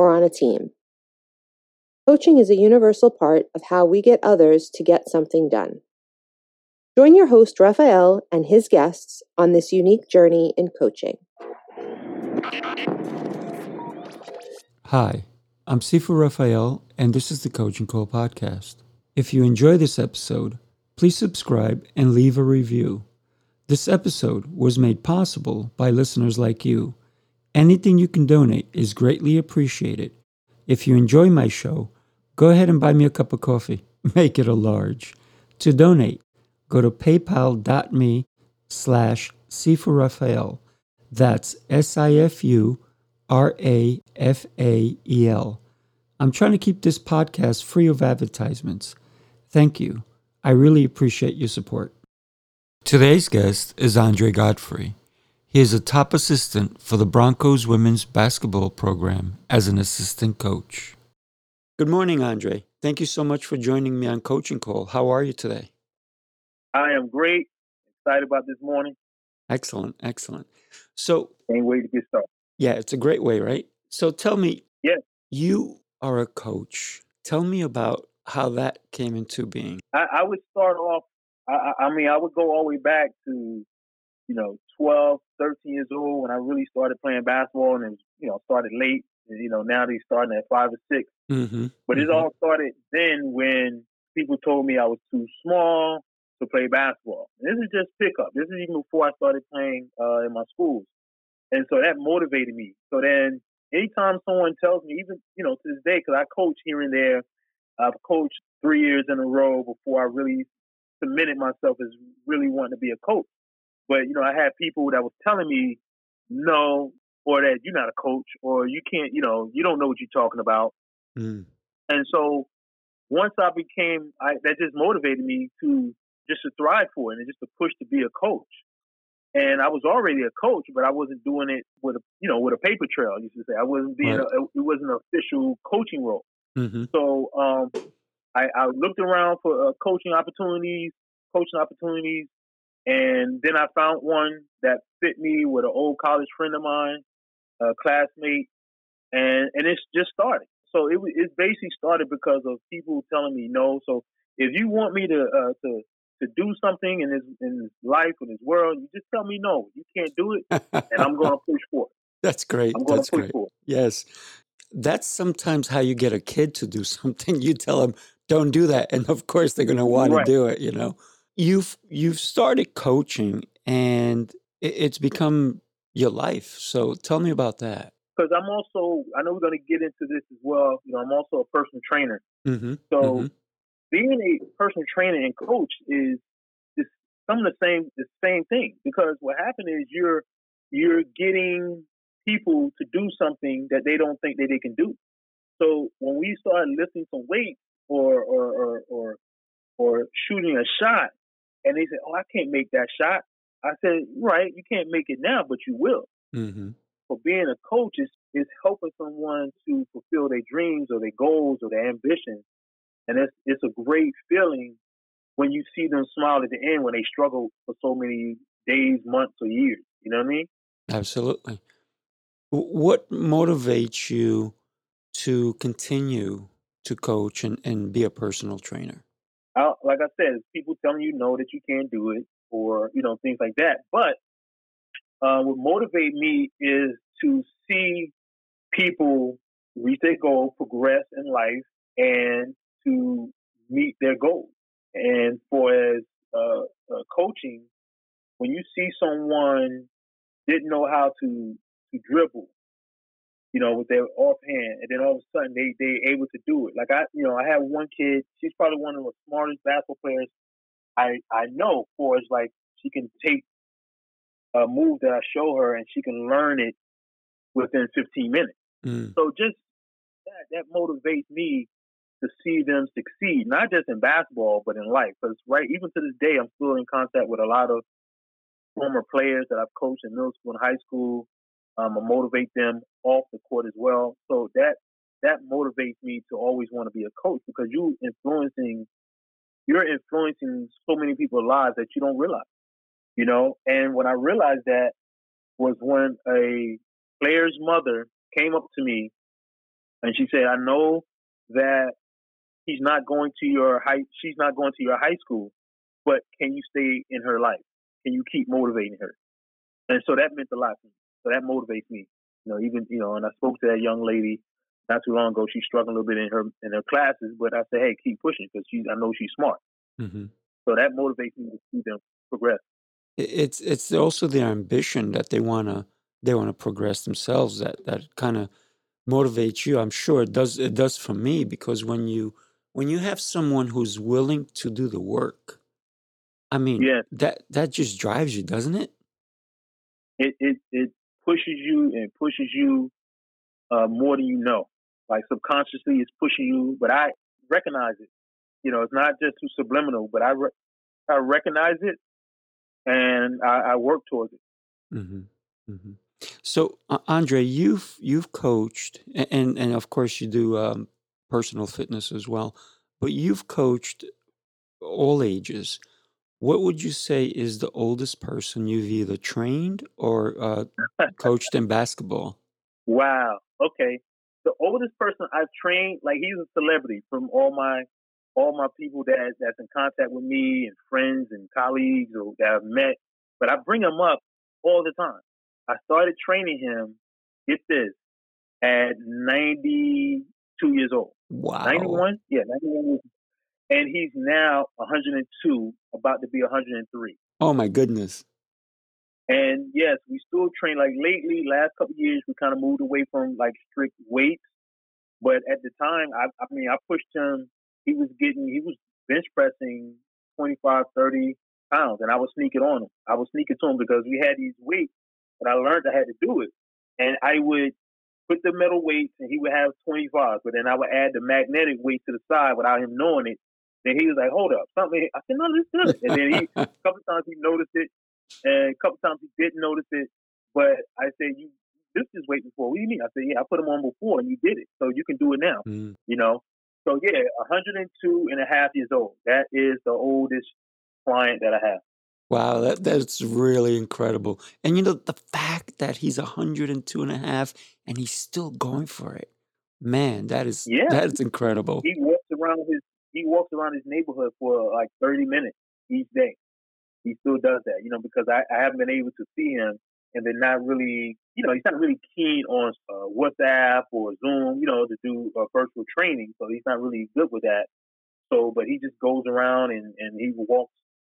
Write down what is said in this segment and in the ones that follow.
or on a team. Coaching is a universal part of how we get others to get something done. Join your host, Raphael, and his guests on this unique journey in coaching. Hi, I'm Sifu Raphael, and this is the Coaching Call podcast. If you enjoy this episode, please subscribe and leave a review. This episode was made possible by listeners like you. Anything you can donate is greatly appreciated. If you enjoy my show, go ahead and buy me a cup of coffee. Make it a large. To donate, go to paypal.me slash. That's S-I-F-U R-A-F-A-E-L. I'm trying to keep this podcast free of advertisements. Thank you. I really appreciate your support. Today's guest is Andre Godfrey. He is a top assistant for the Broncos women's basketball program as an assistant coach. Good morning, Andre. Thank you so much for joining me on Coaching Call. How are you today? I am great. Excited about this morning. Excellent, excellent. So, can't wait to get started. Yeah, it's a great way, right? So, tell me, yes, you are a coach. Tell me about how that came into being. I, I would start off. I, I mean, I would go all the way back to, you know, 12, 13 years old when I really started playing basketball, and you know, started late. And, you know, now they're starting at five or 6 Mm-hmm. But it Mhm. all started then when people told me I was too small to play basketball. And this is just pickup. This is even before I started playing uh, in my schools. And so that motivated me. So then anytime someone tells me, even, you know, to this day, because I coach here and there, I've coached three years in a row before I really submitted myself as really wanting to be a coach. But, you know, I had people that was telling me, no, or that you're not a coach, or you can't, you know, you don't know what you're talking about. Mm. And so once I became, I, that just motivated me to just to thrive for it and just to push to be a coach. And I was already a coach, but I wasn't doing it with a, you know, with a paper trail. I used to say I wasn't being, Right. a, it wasn't an official coaching role. Mm-hmm. So um, I, I looked around for uh, coaching opportunities, coaching opportunities, and then I found one that fit me with an old college friend of mine, a classmate, and and it's just started. So it it basically started because of people telling me no. So if you want me to uh, to to do something in this in this life in this world, you just tell me no. You can't do it, and I'm going to push for it. That's great. That's great. for it. Yes. That's sometimes how you get a kid to do something. You tell them, don't do that. And of course they're going to want Right. to do it, you know. You've you've started coaching and it's become your life. So tell me about that. Because I'm also, I know we're going to get into this as well. You know, I'm also a personal trainer. Mm-hmm. So Mhm. being a personal trainer and coach is just some of the same the same thing because what happened is you're you're getting people to do something that they don't think that they can do. So when we start lifting some weight or or or or, or shooting a shot and they said, Oh, I can't make that shot. I said, Right, you can't make it now, but you will. Mhm. For being a coach is, is helping someone to fulfill their dreams or their goals or their ambitions. And it's it's a great feeling when you see them smile at the end when they struggle for so many days, months, or years. You know what I mean? Absolutely. What motivates you to continue to coach and, and be a personal trainer? I, like I said, people telling you no that you can't do it, or you know things like that. But uh, what motivates me is to see people reach their goal, progress in life, and to meet their goals. And for as uh, uh, coaching, when you see someone didn't know how to to dribble, you know, with their offhand, and then all of a sudden they they able to do it. Like I, you know, I have one kid. She's probably one of the smartest basketball players I I know. For is like she can take a move that I show her, and she can learn it within 15 minutes. Mm. So just that that motivates me to see them succeed, not just in basketball, but in life. Because right, even to this day, I'm still in contact with a lot of former players that I've coached in middle school and high school. Um, I motivate them off the court as well. So that that motivates me to always want to be a coach because you influencing you're influencing so many people's lives that you don't realize. You know, and when I realized that was when a player's mother came up to me and she said, I know that he's not going to your high she's not going to your high school, but can you stay in her life? Can you keep motivating her? And so that meant a lot to me. So that motivates me. You know, even you know, and I spoke to that young lady not too long ago. She's struggling a little bit in her in her classes, but I said, hey, keep pushing because she I know she's smart. Mm-hmm. So that motivates me to see them progress. It's it's also their ambition that they wanna they wanna progress themselves. That that kind of motivates you. I'm sure it does. It does for me because when you when you have someone who's willing to do the work, I mean, yeah. that that just drives you, doesn't it? It it it pushes you and pushes you uh, more than you know. Like subconsciously, it's pushing you, but I recognize it. You know, it's not just too subliminal, but I re- I recognize it and I, I work towards it. Mm-hmm. Mm-hmm. So, uh, Andre, you've you've coached, and and of course you do um, personal fitness as well, but you've coached all ages. What would you say is the oldest person you've either trained or uh, coached in basketball? Wow. Okay. The oldest person I've trained, like he's a celebrity from all my all my people that that's in contact with me and friends and colleagues or that I've met. But I bring him up all the time. I started training him, get this, at 92 years old. Wow. 91? Yeah, 91 years And he's now 102, about to be 103. Oh, my goodness. And yes, we still train. Like lately, last couple years, we kind of moved away from like strict weights. But at the time, I, I mean, I pushed him. He was getting, he was bench pressing 25, 30 pounds, and I was sneaking on him. I was sneaking to him because we had these weights but I learned I had to do it. And I would put the metal weights and he would have 25, but then I would add the magnetic weight to the side without him knowing it. Then he was like, hold up, something. I said, no, this is good. And then he, a couple times he noticed it and a couple times he didn't notice it. But I said, you, this is weight before. What do you mean? I said, yeah, I put him on before and you did it. So you can do it now, mm. you know? So yeah, 102 and a half years old. That is the oldest client that I have. Wow, that that's really incredible. And you know, the fact that he's 102 and a half and he's still going for it. Man, that is Yeah. that is incredible. He walks around his he walks around his neighborhood for like 30 minutes each day. He still does that, you know, because I, I haven't been able to see him and they're not really, you know, he's not really keen on uh, WhatsApp or Zoom, you know, to do uh, virtual training. So he's not really good with that. So, but he just goes around and, and he walks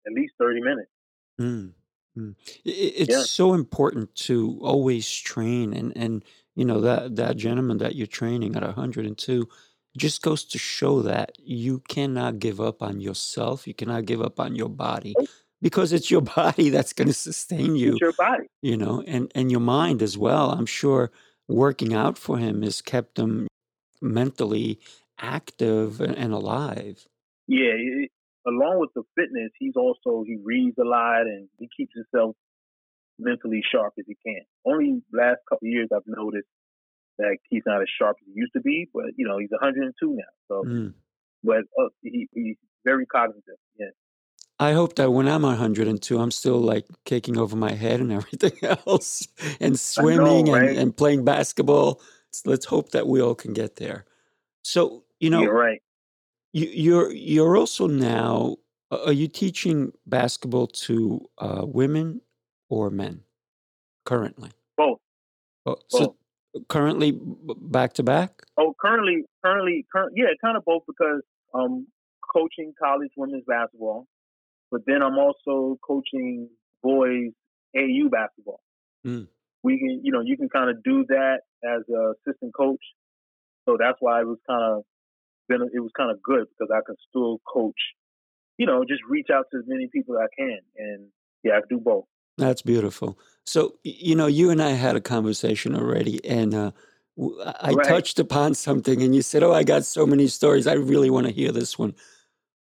at least 30 minutes. Mm, mm. It's Yeah. so important to always train, and and you know that that gentleman that you're training at 102 just goes to show that you cannot give up on yourself. You cannot give up on your body because it's your body that's going to sustain you. It's your body. You know, and and your mind as well. I'm sure working out for him has kept him mentally active and, and alive. Yeah, it, along with the fitness, he's also he reads a lot and he keeps himself mentally sharp as he can. Only last couple of years I've noticed that he's not as sharp as he used to be, but you know he's 102 now. So, Mm. but uh, he, he's very cognitive. Yeah, I hope that when I'm 102, I'm still like kicking over my head and everything else, and I know, swimming and, and playing basketball. So let's hope that we all can get there. So, you You're know, right. you, you're you're also now. Are you teaching basketball to uh, women or men currently? Both, Oh, both. so currently back to back. Oh, currently, currently, current, yeah, kind of both because um coaching college women's basketball, but then I'm also coaching boys AU basketball. Mm. We can, you know, you can kind of do that as a assistant coach. So that's why it was kind of been it was kind of good because I can still coach. You know, just reach out to as many people as I can, and yeah, I do both. That's beautiful. So, you know, you and I had a conversation already, and uh, I right. touched upon something and you said, Oh, I got so many stories. I really want to hear this one.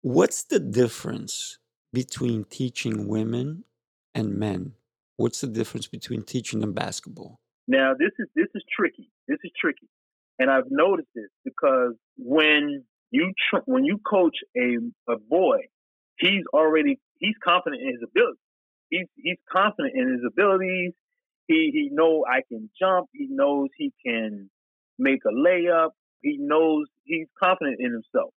What's the difference between teaching women and men? What's the difference between teaching them basketball? Now, this is this is tricky. This is tricky, and I've noticed this because when you tr- when you coach a a boy, he's already he's confident in his ability. He's he's confident in his abilities. He he know I can jump. He knows he can make a layup. He knows he's confident in himself.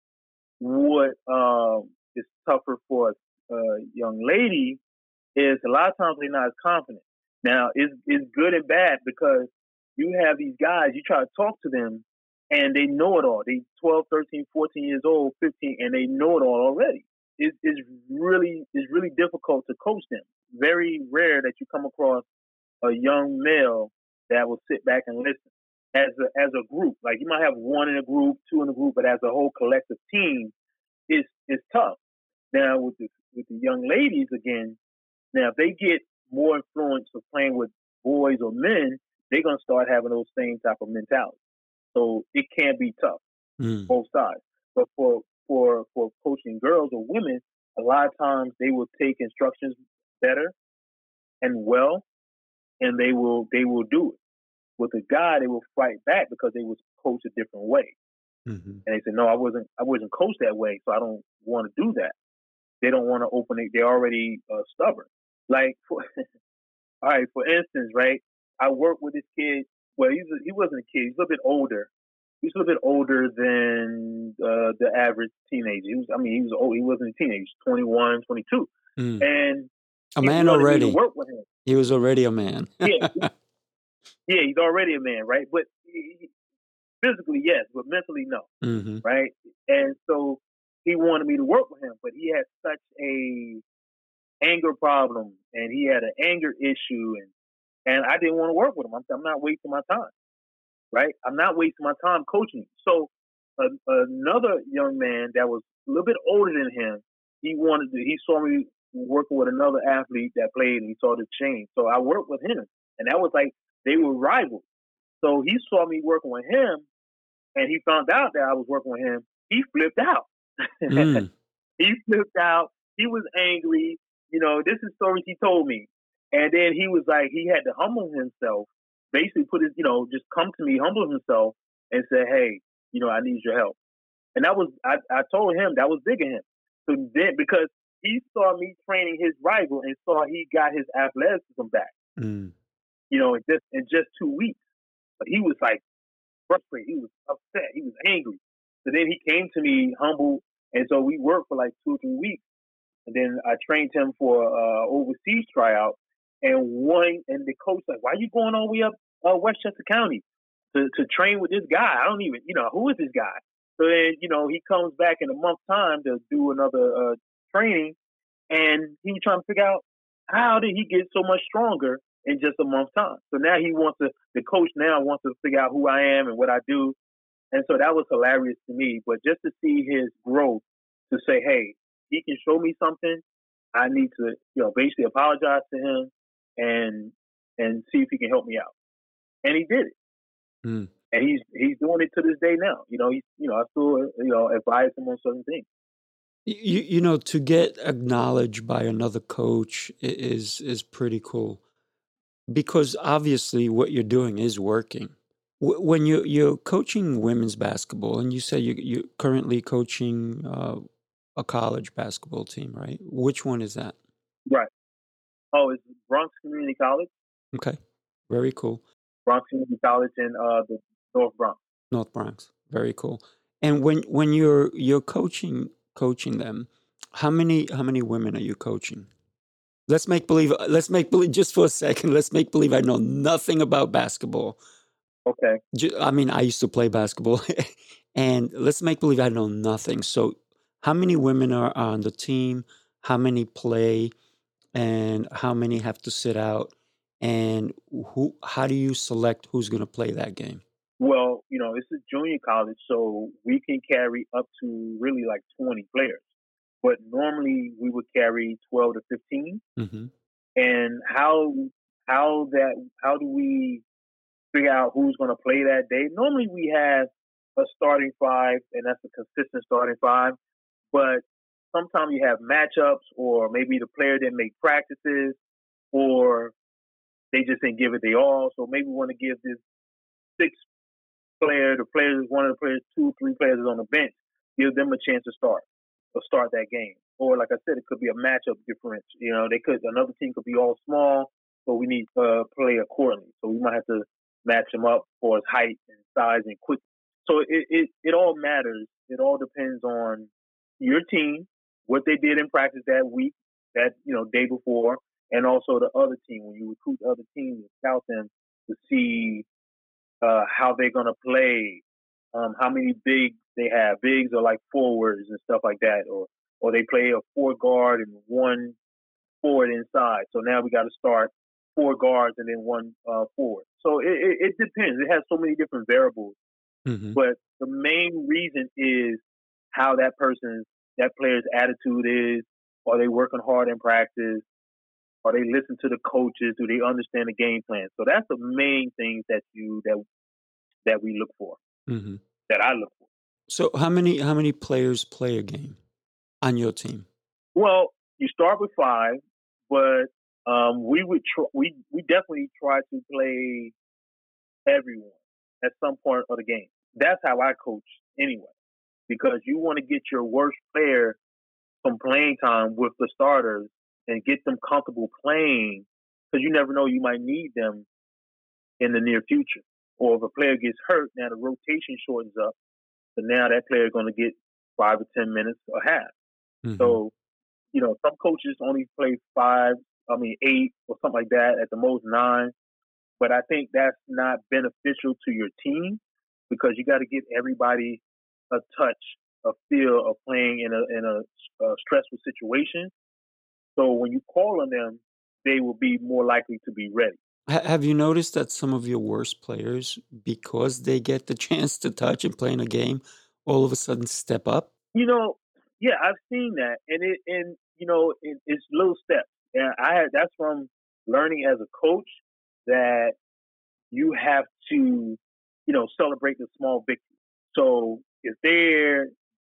What um, is tougher for a young lady is a lot of times they're not as confident. Now it's it's good and bad because you have these guys. You try to talk to them, and they know it all. They 12, 13, 14 years old, 15, and they know it all already. It, it's really it's really difficult to coach them. Very rare that you come across a young male that will sit back and listen as a as a group. Like you might have one in a group, two in a group, but as a whole collective team, it's it's tough. Now with the with the young ladies again, now if they get more influence of playing with boys or men, they're gonna start having those same type of mentality. So it can be tough, mm. both sides. But for for for coaching girls or women, a lot of times they will take instructions better and well and they will they will do it. With a guy, they will fight back because they was coached a different way. Mm-hmm. And they said, "No, I wasn't. I wasn't coached that way, so I don't want to do that." They don't want to open it. They're already uh, stubborn. Like, for, all right, for instance, right? I worked with this kid. Well, he's a, he wasn't a kid. He's a little bit older. He's a little bit older than uh, the average teenager. He was, I mean, he was old. He wasn't a teenager. 21, 22. Mm. and a man already. work with him. He was already a man. yeah, yeah, he's already a man, right? But he, physically, yes, but mentally, no, mm-hmm. right? And so he wanted me to work with him, but he had such a anger problem, and he had an anger issue, and and I didn't want to work with him. I'm, I'm not wasting my time, right? I'm not wasting my time coaching. So another young man that was a little bit older than him, he wanted to. He saw me working with another athlete that played, and he saw the change. So I worked with him, and that was like they were rivals. So he saw me working with him, and he found out that I was working with him. He flipped out. Mm. he flipped out. He was angry. You know, this is stories he told me. And then he was like, he had to humble himself, basically put his, you know, just come to me, humble himself, and say, hey, you know, I need your help. And that was, I, I told him that was big of him. So then, because he saw me training his rival and saw he got his athleticism back. Mm. You know, in just in just two weeks. But he was like frustrated. He was upset. He was angry. So then he came to me humble, and so we worked for like two or three weeks. And then I trained him for uh, overseas tryout. And one, and the coach like, "Why are you going all the way up uh, Westchester County to to train with this guy? I don't even, you know, who is this guy?" So then, you know, he comes back in a month's time to do another uh, training, and he was trying to figure out how did he get so much stronger in just a month's time. So now he wants to, the coach now wants to figure out who I am and what I do. And so that was hilarious to me. But just to see his growth, to say, hey, he can show me something. I need to, you know, basically apologize to him and and see if he can help me out. And he did it. Mm. And he's he's doing it to this day now. You know, he's you know, I still you know advise him on certain things. You, you know, to get acknowledged by another coach is is pretty cool because obviously what you're doing is working. When you you're coaching women's basketball, and you say you you're currently coaching uh, a college basketball team, right? Which one is that? Right. Oh, it's Bronx Community College. Okay, very cool. Bronx Community College in uh, the North Bronx. North Bronx, very cool. And when when you're you're coaching coaching them, how many how many women are you coaching? Let's make believe. Let's make believe just for a second. Let's make believe I know nothing about basketball. Okay. I mean, I used to play basketball, and let's make believe I know nothing. So, how many women are on the team? How many play? And how many have to sit out? And who? How do you select who's going to play that game? Well, you know, it's a junior college, so we can carry up to really like 20 players. But normally we would carry 12 to 15. Mm-hmm. And how how that how do we figure out who's going to play that day. Normally we have a starting five, and that's a consistent starting five. But sometimes you have matchups, or maybe the player didn't make practices, or they just didn't give it their all. So maybe we want to give this six player, the players, one of the players, two, three players on the bench, give them a chance to start or start that game. Or like I said, it could be a matchup difference. You know, they could another team could be all small, so we need to play accordingly. So we might have to match them up for his height and size and quick. So it, it, it all matters. It all depends on your team, what they did in practice that week, that you know day before, and also the other team when you recruit the other teams and scout them to see uh, how they're gonna play, um, how many bigs they have. Bigs are like forwards and stuff like that, or or they play a four guard and one forward inside. So now we got to start four guards and then one uh, forward. So it, it, it, depends. It has so many different variables. Mm-hmm. But the main reason is how that person's, that player's attitude is. Are they working hard in practice? Are they listen to the coaches? Do they understand the game plan? So that's the main things that you that that we look for. Mm-hmm. That I look for. So how many how many players play a game on your team? Well, you start with five, but um, we would tr- we we definitely try to play everyone at some point of the game. That's how I coach anyway, because you want to get your worst player some playing time with the starters and get them comfortable playing, because you never know you might need them in the near future. Or if a player gets hurt, now the rotation shortens up, so now that player is going to get five or ten minutes or half. Mm-hmm. So, you know, some coaches only play five, I mean, eight or something like that, at the most nine. But I think that's not beneficial to your team because you got to get everybody a touch, a feel of playing in a in a, a stressful situation. So when you call on them, they will be more likely to be ready. Have you noticed that some of your worst players, because they get the chance to touch and play in a game, all of a sudden step up? You know, yeah, I've seen that, and it and you know it, it's little steps, and I had that's from learning as a coach that you have to you know celebrate the small victories. So if they're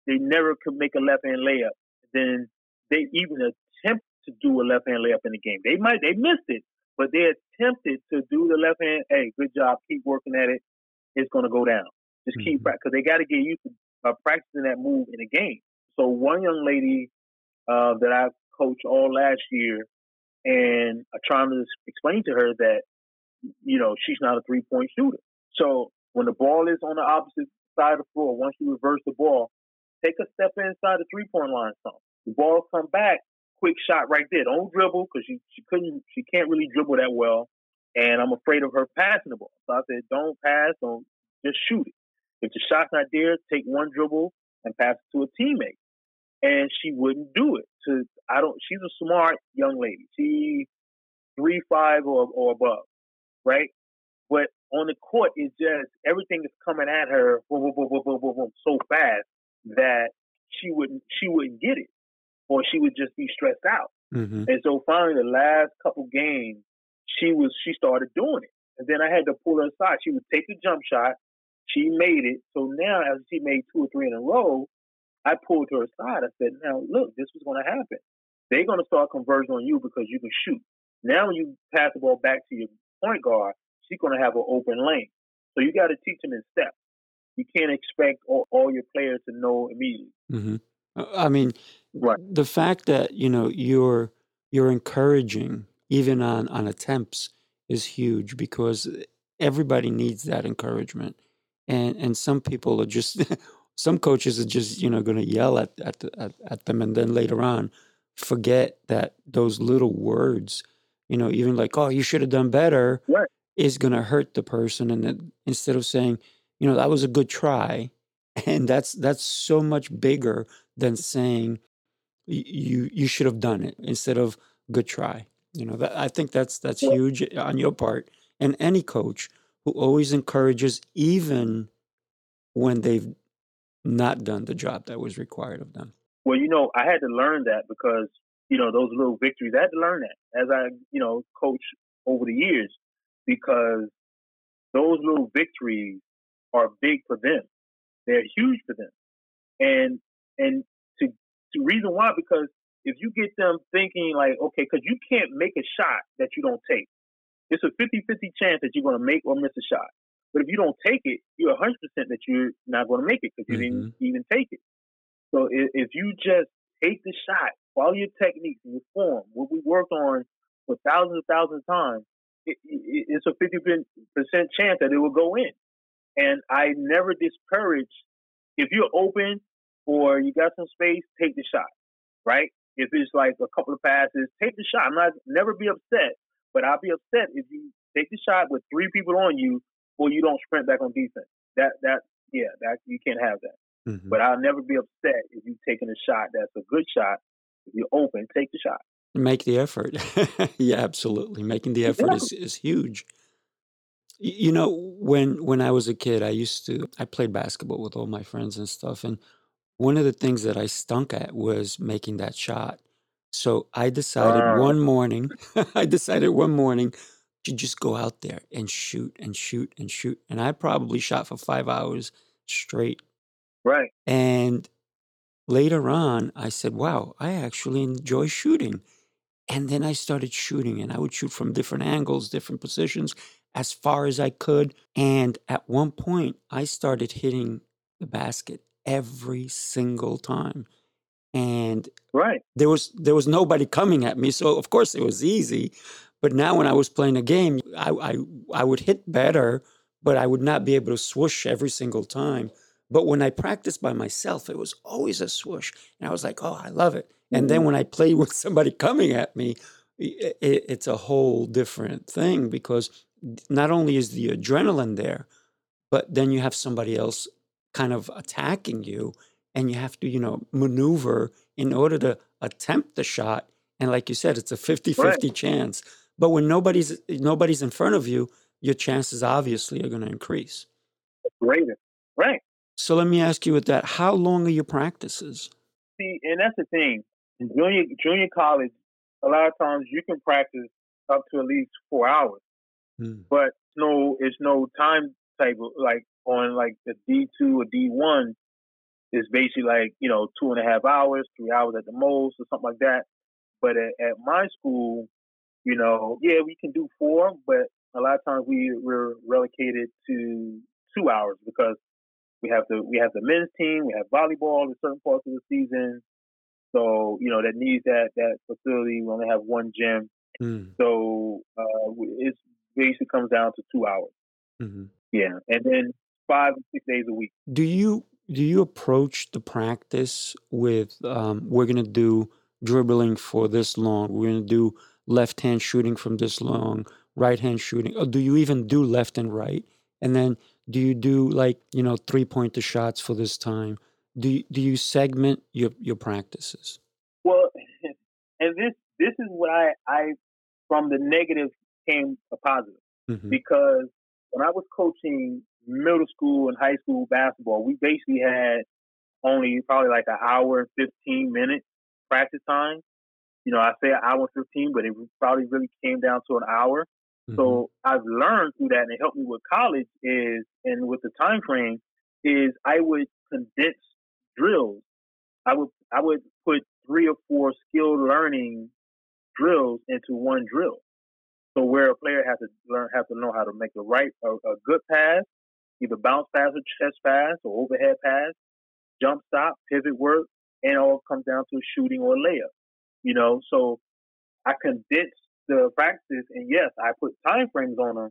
they never could make a left hand layup, then they even attempt to do a left hand layup in the game. They might they missed it, but they attempted to do the left hand. Hey, good job, keep working at it. It's going to go down. Just keep mm-hmm. because they got to get used to uh, practicing that move in a game. So one young lady uh, that I coached all last year, and I trying to explain to her that you know she's not a three point shooter. So when the ball is on the opposite side of the floor, once you reverse the ball, take a step inside the three point line. Some the ball come back, quick shot right there. Don't dribble because she she couldn't she can't really dribble that well, and I'm afraid of her passing the ball. So I said, don't pass, don't just shoot it. If the shot's not there, take one dribble and pass it to a teammate and she wouldn't do it. To I don't. She's a smart young lady. She three five or or above, right? But on the court, is just everything is coming at her boom, boom, boom, so fast that she wouldn't she wouldn't get it, or she would just be stressed out. Mm-hmm. And so finally, the last couple games, she was she started doing it, and then I had to pull her aside. She would take the jump shot. She made it. So now, as she made two or three in a row, I pulled her aside. I said, now look, this was going to happen. They're going to start conversion on you because you can shoot. Now when you pass the ball back to your point guard, she's going to have an open lane. So you got to teach them in steps. You can't expect all, all your players to know immediately. Mm-hmm. I mean, right. the fact that you know you're you're encouraging even on on attempts is huge because everybody needs that encouragement, and and some people are just some coaches are just you know going to yell at at, the, at at them and then later on forget that those little words you know even like oh you should have done better right. Is going to hurt the person and then instead of saying you know that was a good try and that's that's so much bigger than saying you you should have done it instead of good try you know that i think that's that's huge on your part and any coach who always encourages even when they've not done the job that was required of them? Well, you know, I had to learn that because, you know, those little victories, I had to learn that as I, you know, coach over the years because those little victories are big for them. They're huge for them. And and to to reason why because if you get them thinking like, okay, because you can't make a shot that you don't take. It's a 50-50 chance that you're going to make or miss a shot. But if you don't take it, you're 100% that you're not going to make it because you mm-hmm. didn't even take it. So if, if you just take the shot, follow your techniques and your form, what we worked on for thousands and thousands of times, it, it, it's a 50% chance that it will go in. And I never discourage if you're open or you got some space, take the shot, right? If it's like a couple of passes, take the shot. I'm not never be upset, but I'll be upset if you take the shot with three people on you or you don't sprint back on defense. That that yeah, that you can't have that. Mm-hmm. But I'll never be upset if you're taking a shot that's a good shot. If you're open, take the shot. Make the effort. yeah, absolutely. Making the effort yeah. is, is huge. You know, when when I was a kid, I used to I played basketball with all my friends and stuff, and one of the things that I stunk at was making that shot. So I decided uh. one morning, I decided one morning to just go out there and shoot and shoot and shoot, and I probably shot for five hours straight. Right. And later on, I said, "Wow, I actually enjoy shooting." And then I started shooting, and I would shoot from different angles, different positions, as far as I could. And at one point, I started hitting the basket every single time. And right. there was there was nobody coming at me, so of course it was easy. But now when I was playing a game, I, I I would hit better, but I would not be able to swoosh every single time. But when I practiced by myself, it was always a swoosh, and I was like, "Oh, I love it." And then mm-hmm. when I play with somebody coming at me, it, it's a whole different thing because not only is the adrenaline there, but then you have somebody else kind of attacking you and you have to, you know, maneuver in order to attempt the shot. And like you said, it's a 50-50 right. chance. But when nobody's nobody's in front of you, your chances obviously are going to increase. Great. Right. So let me ask you with that, how long are your practices? See, and that's the thing. In junior junior college, a lot of times you can practice up to at least four hours. Hmm. But no it's no time timetable like on like the D two or D one is basically like you know two and a half hours, three hours at the most, or something like that. But at, at my school, you know, yeah, we can do four, but a lot of times we we're relegated to two hours because we have the we have the men's team, we have volleyball in certain parts of the season. So you know that needs that that facility. We only have one gym, mm. so uh, it basically comes down to two hours. Mm-hmm. Yeah, and then five six days a week. Do you do you approach the practice with um, we're going to do dribbling for this long, we're going to do left hand shooting from this long, right hand shooting, or do you even do left and right? And then do you do like you know three pointer shots for this time? Do you, do you segment your your practices? Well, and this this is what I I from the negative came a positive mm-hmm. because when I was coaching middle school and high school basketball, we basically had only probably like an hour and 15 minutes practice time. You know, I say an hour and 15, but it probably really came down to an hour. Mm-hmm. So I've learned through that and it helped me with college is, and with the time frame, is I would condense drills. I would, I would put three or four skilled learning drills into one drill. So where a player has to learn, has to know how to make the right, a, a good pass, either bounce pass or chest pass or overhead pass, jump stop, pivot work, and all comes down to shooting or layup. You know, so I condense the practice, and yes, I put time frames on them.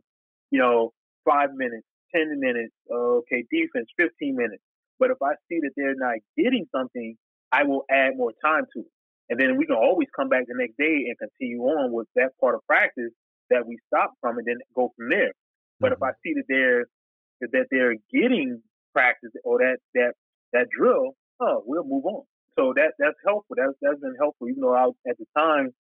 You know, five minutes, ten minutes. Uh, okay, defense, fifteen minutes. But if I see that they're not getting something, I will add more time to it. And then we can always come back the next day and continue on with that part of practice that we stopped from and then go from there. But mm-hmm. if I see that they're that they're getting practice or that that that drill, oh, we'll move on. So that that's helpful. That's that's been helpful. Even though I at the time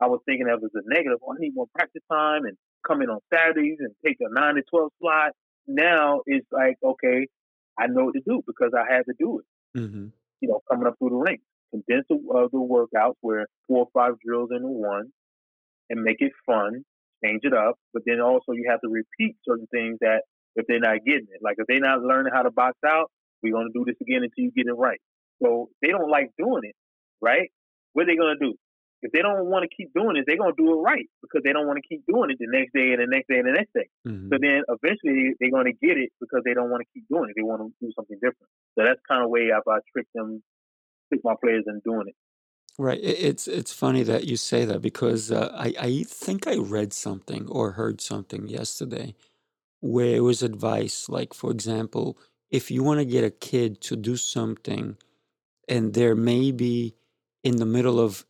I was thinking that was a negative. Oh, I need more practice time and come in on Saturdays and take a nine to twelve slot. Now it's like okay, I know what to do because I had to do it. Mm-hmm. You know, coming up through the ranks, condense the, uh, the workouts where four or five drills into one, and make it fun change it up. But then also you have to repeat certain things that if they're not getting it, like if they're not learning how to box out, we're gonna do this again until you get it right. So they don't like doing it, right? What are they gonna do? If they don't want to keep doing it, they're gonna do it right because they don't want to keep doing it the next day and the next day and the next day. Mm-hmm. So then eventually they're gonna get it because they don't want to keep doing it. They want to do something different. So that's kind of way I've I trick them, trick my players in doing it. Right. It's it's funny that you say that because uh, I I think I read something or heard something yesterday where it was advice like for example if you want to get a kid to do something and they're maybe in the middle of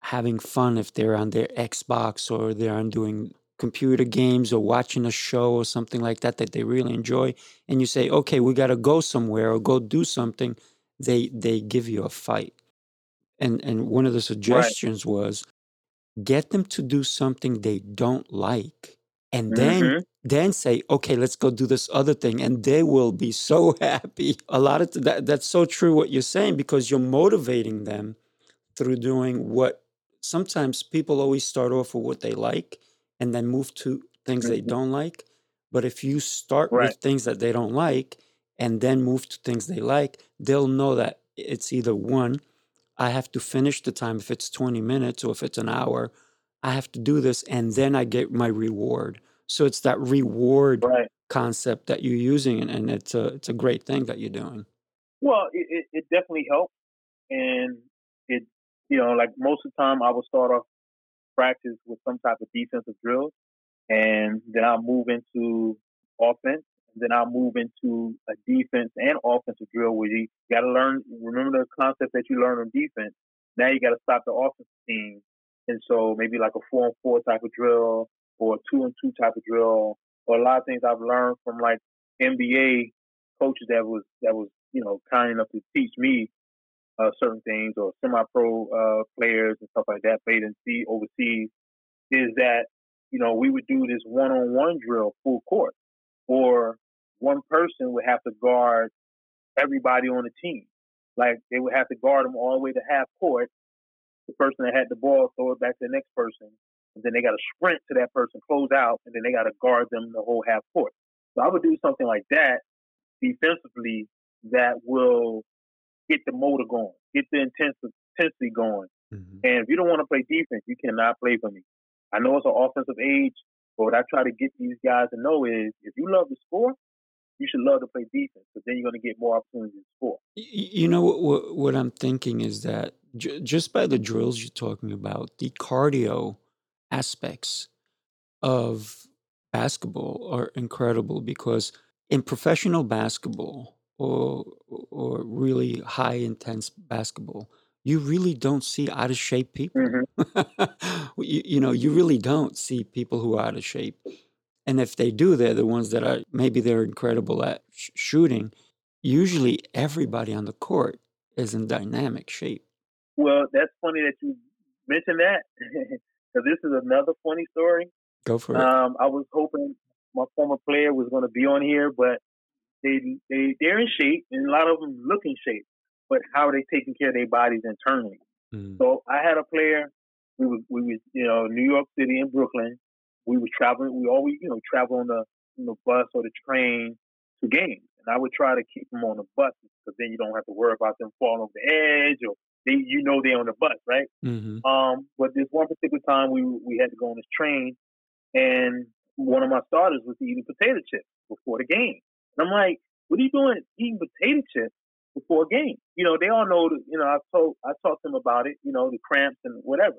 having fun if they're on their Xbox or they're on doing computer games or watching a show or something like that that they really enjoy and you say okay we got to go somewhere or go do something they they give you a fight and and one of the suggestions right. was get them to do something they don't like and then mm-hmm. then say okay let's go do this other thing and they will be so happy a lot of th- that that's so true what you're saying because you're motivating them through doing what sometimes people always start off with what they like and then move to things mm-hmm. they don't like but if you start right. with things that they don't like and then move to things they like they'll know that it's either one I have to finish the time if it's 20 minutes or if it's an hour. I have to do this and then I get my reward. So it's that reward right. concept that you're using, and, and, it's a it's a great thing that you're doing. Well, it, it definitely helps, and you know like most of the time I will start off practice with some type of defensive drill, and then I'll move into offense, and then I'll move into a defense and offensive drill where you got to learn, remember the concept that you learned on defense. Now you got to stop the offensive team. And so maybe like a four and four type of drill or a two and two type of drill or a lot of things I've learned from like NBA coaches that was, that was, you know, kind enough to teach me uh, certain things or semi-pro uh, players and stuff like that played in see overseas is that you know we would do this one-on-one drill full court or one person would have to guard everybody on the team. Like they would have to guard them all the way to half court. The person that had the ball throw it back to the next person, and then they got to sprint to that person, close out, and then they got to guard them the whole half court. So I would do something like that defensively that will get the motor going, get the intensity going. Mm-hmm. And if you don't want to play defense, you cannot play for me. I know it's an offensive age, but what I try to get these guys to know is if you love the sport, you should love to play defense because then you're going to get more opportunities to score. You know what, what, what I'm thinking is that j- just by the drills you're talking about, the cardio aspects of basketball are incredible because in professional basketball or or really high intense basketball, you really don't see out of shape people. Mm-hmm. you, you, know, you really don't see people who are out of shape. And if they do, they're the ones that are maybe they're incredible at sh- shooting. Usually, everybody on the court is in dynamic shape. Well, that's funny that you mentioned that because this is another funny story. Go for it. Um, I was hoping my former player was going to be on here, but they they they're in shape, and a lot of them look in shape but how are they taking care of their bodies internally? Mm. So I had a player. We was we was you know New York City and Brooklyn. We was traveling. We always you know travel on the on the bus or the train to games, and I would try to keep them on the bus because then you don't have to worry about them falling off the edge or they you know they're on the bus, right? Mm-hmm. Um, but this one particular time we we had to go on this train, and one of my starters was eating potato chips before the game. And I'm like, "What are you doing eating potato chips before a game. You know, they all know. that, You know, I told I talked to them about it. You know, the cramps and whatever.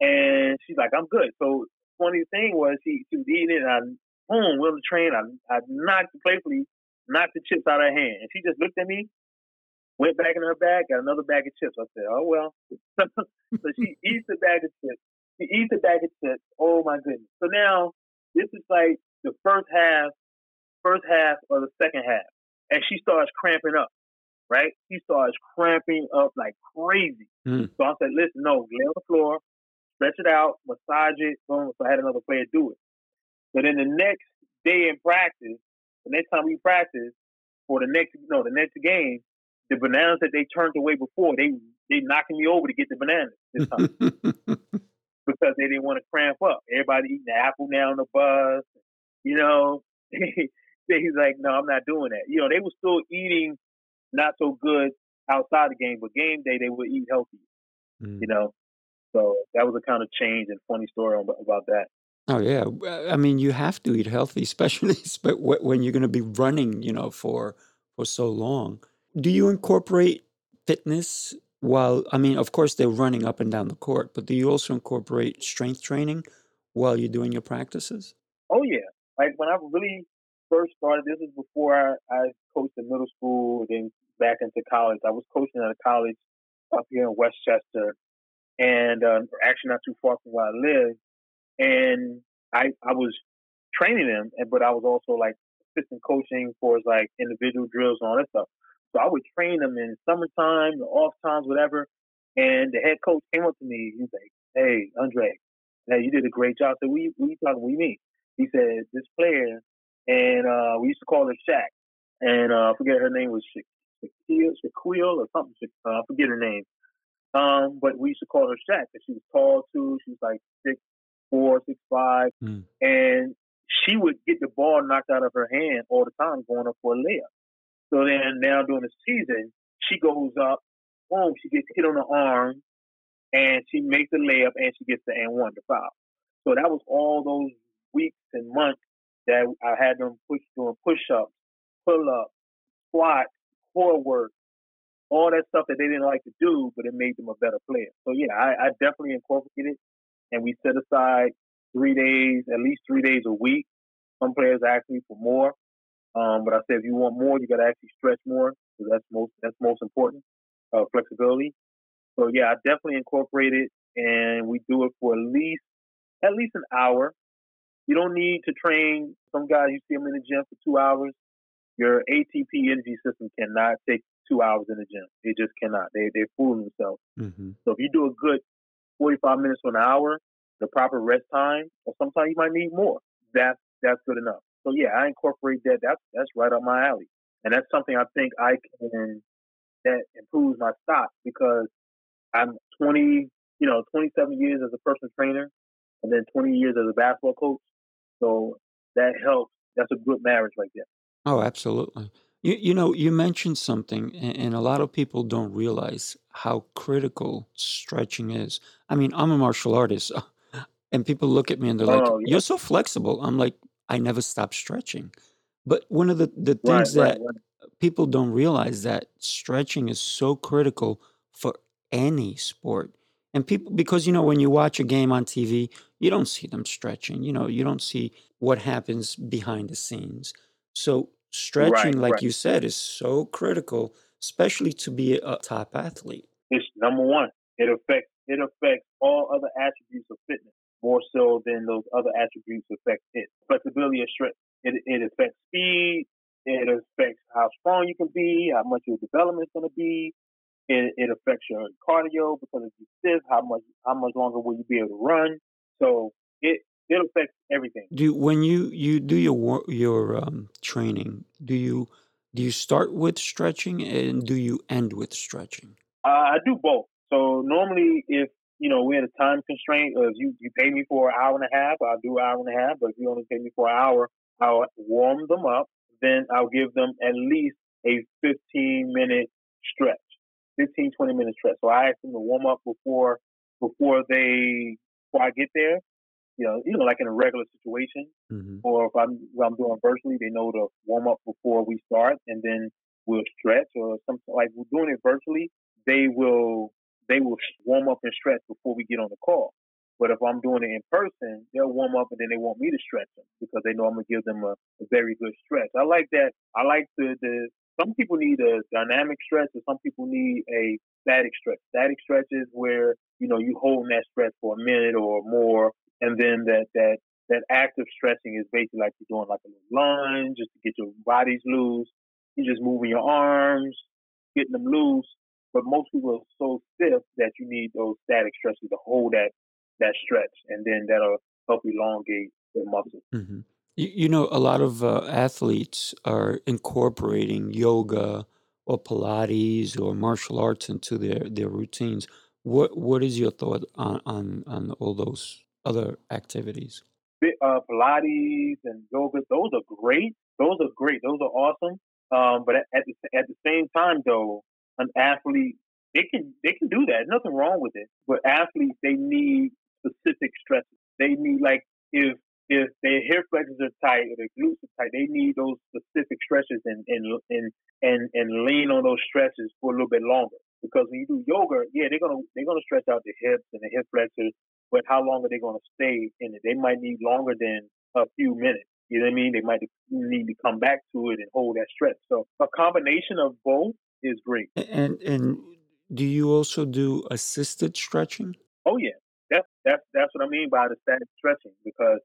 And she's like, I'm good. So funny thing was she she was eating it. And I boom, we're on the train. I I knocked the playfully knocked the chips out of her hand, and she just looked at me. Went back in her bag, got another bag of chips. I said, "Oh well." so she eats the bag of chips. She eats the bag of chips. Oh my goodness! So now this is like the first half, first half of the second half, and she starts cramping up right? He starts cramping up like crazy. Mm. So I said, listen, no, lay on the floor, stretch it out, massage it. Boom. So I had another player do it. So then the next day in practice, the next time we practice, for the next no, the next game, the bananas that they turned away before, they they knocking me over to get the bananas this time. because they didn't want to cramp up. Everybody eating the apple now on the bus, you know. He's like, no, I'm not doing that. You know, they were still eating not so good outside the game, but game day they would eat healthy. Mm. You know, so that was a kind of change and funny story about that. Oh yeah, I mean you have to eat healthy, especially but when you're going to be running, you know, for for so long. Do you incorporate fitness while? I mean, of course they're running up and down the court, but do you also incorporate strength training while you're doing your practices? Oh yeah, like when I really first started, this is before I, I coached in middle school, then back into college. I was coaching at a college up here in Westchester, and uh, actually not too far from where I live and I I was training them, but I was also like assistant coaching for like individual drills and all that stuff. So I would train them in summertime, the off times, whatever. And the head coach came up to me. He's like, "Hey, Andre, hey, you did a great job." I said, "What you, what you talking? What you mean?" He said, "This player, and uh, we used to call her Shaq, and uh, I forget her name was Shaquille, Shaquille or something. Uh, I forget her name. Um, but we used to call her Shaq because she was tall too. She was like six four, six five, mm. and she would get the ball knocked out of her hand all the time going up for a layup. So then now during the season, she goes up, boom, she gets hit on the arm, and she makes the layup and she gets the and one to foul. So that was all those weeks and months that I had them push doing push ups, pull ups, squat, core work, all that stuff that they didn't like to do, but it made them a better player. So yeah, I, I definitely incorporated it, and we set aside three days, at least three days a week. Some players ask me for more, um, but I said if you want more, you got to actually stretch more because that's most that's most important. Uh, flexibility. So yeah, I definitely incorporate it, and we do it for at least at least an hour. You don't need to train. Some guys you see them in the gym for two hours. Your ATP energy system cannot take two hours in the gym. It just cannot. They they're fooling themselves. Mm-hmm. So if you do a good 45 minutes to an hour, the proper rest time, or sometimes you might need more. That's that's good enough. So yeah, I incorporate that. That's that's right up my alley, and that's something I think I can that improves my stock because I'm 20, you know, 27 years as a personal trainer, and then 20 years as a basketball coach. So that helps. That's a good marriage right there. Oh, absolutely. You, you know, you mentioned something, and, and a lot of people don't realize how critical stretching is. I mean, I'm a martial artist, and people look at me and they're like, oh, yeah. "You're so flexible." I'm like, "I never stop stretching." But one of the the things right, that right. people don't realize that stretching is so critical for any sport. And people, because you know, when you watch a game on TV, you don't see them stretching. You know, you don't see what happens behind the scenes. So stretching, like right. you said, is so critical, especially to be a top athlete. It's number one. It affects it affects all other attributes of fitness more so than those other attributes affect it. Flexibility and strength. It, it affects speed. It affects how strong you can be, how much your development is going to be. It, it affects your cardio because if you stiff, how much how much longer will you be able to run? So it it affects everything. Do when you you do your your um, training, do you do you start with stretching and do you end with stretching? Uh, I do both. So normally, if you know we're at a time constraint, or if you you pay me for an hour and a half, I'll do an hour and a half. But if you only pay me for an hour, I'll warm them up. Then I'll give them at least a 15 minute stretch, 15 20 minute stretch. So I ask them to warm up before before they before I get there you know, you know, like in a regular situation, mm-hmm. or if I'm if I'm doing virtually, they know to warm up before we start, and then we'll stretch, or something like we're doing it virtually. They will they will warm up and stretch before we get on the call. But if I'm doing it in person, they'll warm up and then they want me to stretch them because they know I'm gonna give them a, a very good stretch. I like that. I like the the. Some people need a dynamic stretch, and some people need a static stretch. Static stretch is where you know you hold that stretch for a minute or more, and then that that that active stretching is basically like you're doing like a little lunge just to get your bodies loose. You're just moving your arms, getting them loose. But most people are so stiff that you need those static stretches to hold that that stretch, and then that'll help elongate their muscles. Mm-hmm. You, you, know, a lot of uh, athletes are incorporating yoga or Pilates or martial arts into their their routines. What What is your thought on on, on all those other activities? Uh, Pilates and yoga, those are great. Those are great. Those are awesome. Um, but at, the at the same time, though, an athlete they can they can do that. There's nothing wrong with it. But athletes they need specific stresses. They need like if if their hip flexors are tight or their glutes are tight, they need those specific stretches and and and and, and lean on those stretches for a little bit longer. Because when you do yoga, yeah, they're gonna they're gonna stretch out the hips and the hip flexors, but how long are they gonna stay in it? They might need longer than a few minutes. You know what I mean? They might need to come back to it and hold that stretch. So a combination of both is great. And and do you also do assisted stretching? Oh yeah, that's that's that's what I mean by the static stretching because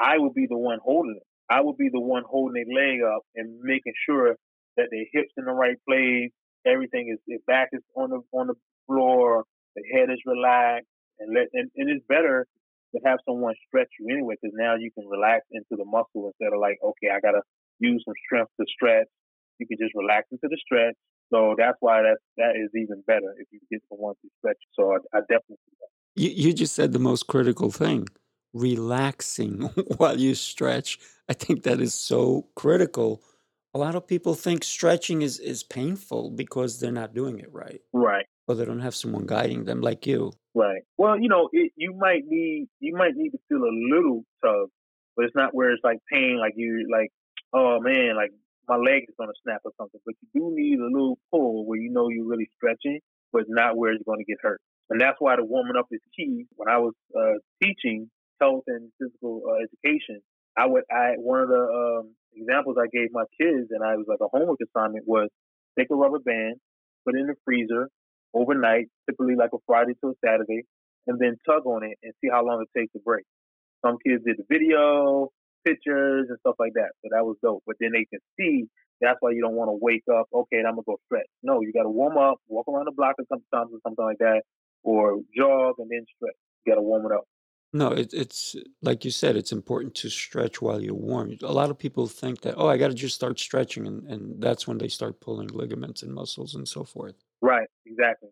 I will be the one holding it. I will be the one holding their leg up and making sure that their hips in the right place, everything is their back is on the on the floor, the head is relaxed, and let and, and it's better to have someone stretch you anyway because now you can relax into the muscle instead of like okay I gotta use some strength to stretch. You can just relax into the stretch. So that's why that that is even better if you get someone to stretch. So I, I definitely. You, you just said the most critical thing relaxing while you stretch. I think that is so critical. A lot of people think stretching is, is painful because they're not doing it right. Right. Or they don't have someone guiding them like you. Right. Well, you know, it, you might need you might need to feel a little tug, but it's not where it's like pain, like you like, oh man, like my leg is gonna snap or something. But you do need a little pull where you know you're really stretching, but not where it's going to get hurt. And that's why the warming up is key. When I was uh, teaching, health and physical uh, education, I would I one of the um, examples I gave my kids, and I was like a homework assignment was take a rubber band, put it in the freezer overnight, typically like a Friday to a Saturday, and then tug on it and see how long it takes to break. Some kids did the video, pictures, and stuff like that, so that was dope. But then they can see. That's why you don't want to wake up. Okay, I'm gonna go stretch. No, you got to warm up, walk around the block or sometimes or something like that, or jog and then stretch. You got to warm it up. No, it, it's like you said, it's important to stretch while you're warm. A lot of people think that, oh, I got to just start stretching, and, and that's when they start pulling ligaments and muscles and so forth. Right, exactly.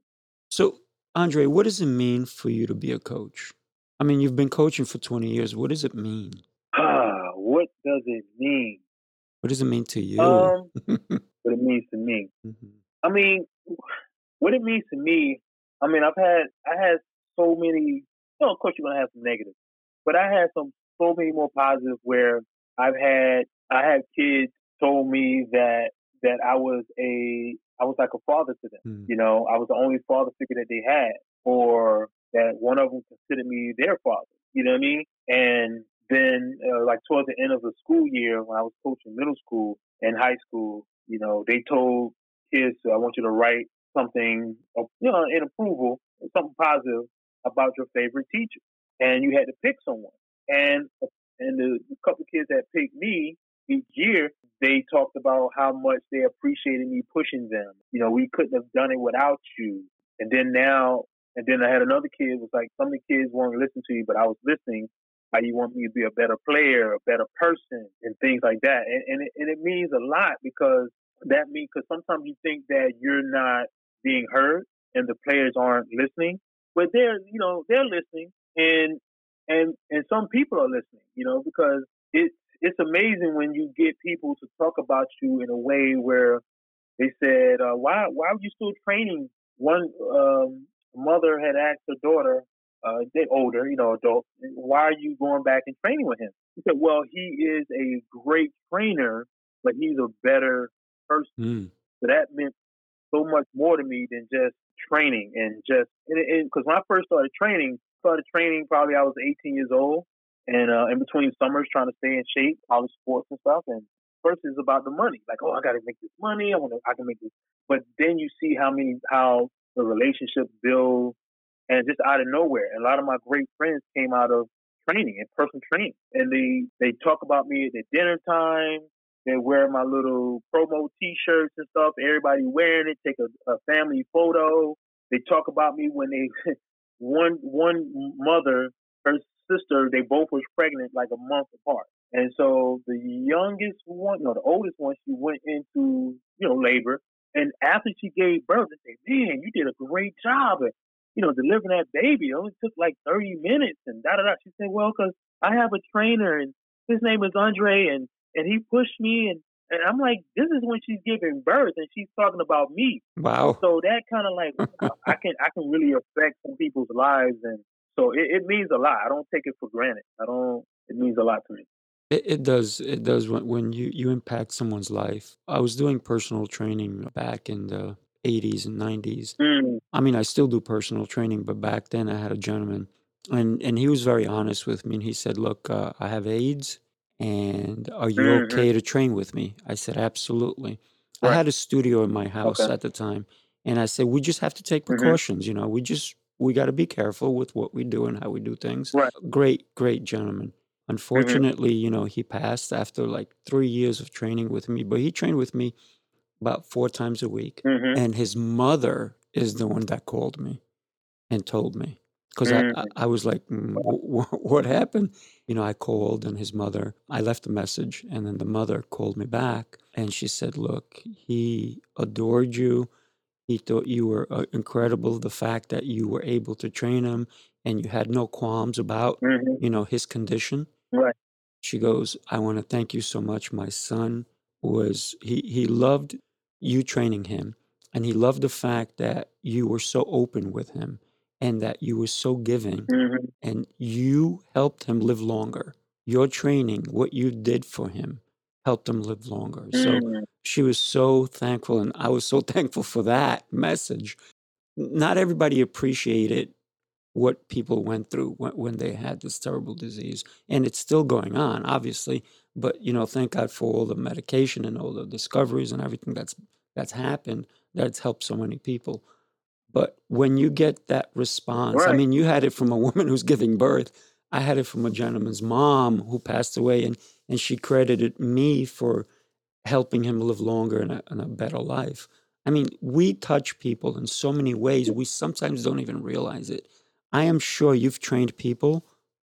So, Andre, what does it mean for you to be a coach? I mean, you've been coaching for 20 years. What does it mean? Ah, what does it mean? What does it mean to you? Um, what it means to me. Mhm. I mean, what it means to me. I mean, I've had I had so many. You know, of course, you're gonna have some negatives, but I had some so many more positives where I've had I had kids told me that that I was a I was like a father to them. Mm. You know, I was the only father figure that they had, or that one of them considered me their father. You know what I mean? And then, uh, like towards the end of the school year, when I was coaching middle school and high school, you know, they told kids, "I want you to write something, you know, in approval, something positive about your favorite teacher," and you had to pick someone. And and the couple of kids that picked me each year, they talked about how much they appreciated me pushing them. You know, we couldn't have done it without you. And then now, and then I had another kid was like, some of the kids won't listen to you, but I was listening. How you want me to be a better player, a better person, and things like that. And and it, and it means a lot because that means because sometimes you think that you're not being heard and the players aren't listening, but they're you know they're listening and and and some people are listening, you know, because it it's amazing when you get people to talk about you in a way where they said, uh, "Why why are you still training?" One um, mother had asked her daughter, uh, they older, you know, adult, "Why are you going back and training with him?" He said, "Well, he is a great trainer, but he's a better person." Mm. So that meant so much more to me than just training and just because when I first started training, started training probably I was 18 years old, and uh, in between summers trying to stay in shape, college sports and stuff. And first is about the money, like oh I got to make this money, I want to I can make this. But then you see how many how the relationships build, and just out of nowhere, and a lot of my great friends came out of training and personal training, and they they talk about me at their dinner time. They wear my little promo T-shirts and stuff. Everybody wearing it. Take a, a family photo. They talk about me when they one one mother, her sister, they both was pregnant like a month apart. And so the youngest one, no, the oldest one, she went into, you know, labor. And after she gave birth, they said, man, you did a great job. you know, delivering that baby. It only took like 30 minutes and da da da. She said, well, because I have a trainer and his name is Andre and, and he pushed me and, and I'm like, this is when she's giving birth and she's talking about me. Wow. So that kind of like, I can, I can really affect some people's lives. And so it, it means a lot. I don't take it for granted. I don't, it means a lot to me. It, it does. It does when, when you, you impact someone's life. I was doing personal training back in the 80s and 90s. Mm. I mean, I still do personal training, but back then I had a gentleman, and and he was very honest with me. And he said, "Look, uh, I have AIDS, and are you hmm okay to train with me?" I said, "Absolutely." I had a studio in my house Okay. at the time, and I said, "We just have to take hmm precautions. You know, we just we got to be careful with what we do and how we do things." Right. Great, great gentleman. hmm Unfortunately, you know, he passed after like three years of training with me, but he trained with me about four times a week. hmm And his mother is the one that called me and told me because I, I, mm I was like, mm, Wow. wh- wh- what happened? You know, I called and his mother, I left a message and then the mother called me back and she said, look, he adored you. He thought you were uh, incredible. The fact that you were able to train him and you had no qualms about, hmm you know, his condition. Right. She goes, I want to thank you so much. My son was, he, he loved you training him. And he loved the fact that you were so open with him and that you were so giving hmm and you helped him live longer. Your training, what you did for him, helped him live longer. So mm she was so thankful. And I was so thankful for that message. Not everybody appreciated what people went through when, when they had this terrible disease and it's still going on obviously but you know thank god for all the medication and all the discoveries and everything that's that's happened that's helped so many people but when you get that response i mean you had it from a woman who's giving birth i had it from a gentleman's mom who passed away and and she credited me for helping him live longer and a, and a better life i mean we touch people in so many ways we sometimes don't even realize it I am sure you've trained people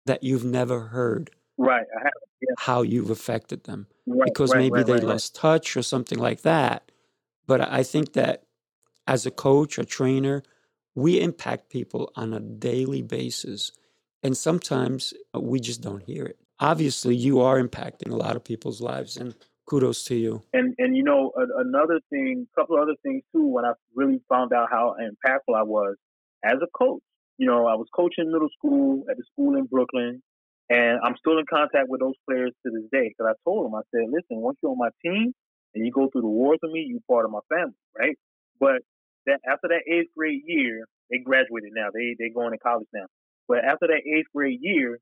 that you've never heard Right. I have. Yeah. how you've affected them Right. because Right. maybe Right. they Right. Right. lost touch or something like that. But I think that as a coach, a trainer, we impact people on a daily basis. And sometimes uh, we just don't hear it. Obviously, you are impacting a lot of people's lives, and kudos to you. And and you know another thing, a couple other things too. When I really found out how impactful I was as a coach. You know, I was coaching middle school at the school in Brooklyn, and I'm still in contact with those players to this day. Because I told them, I said, listen, once you're on my team and you go through the wars with me, you're part of my family, right? But that after that eighth grade year, they graduated now. They they going to college now. But after that eighth grade year,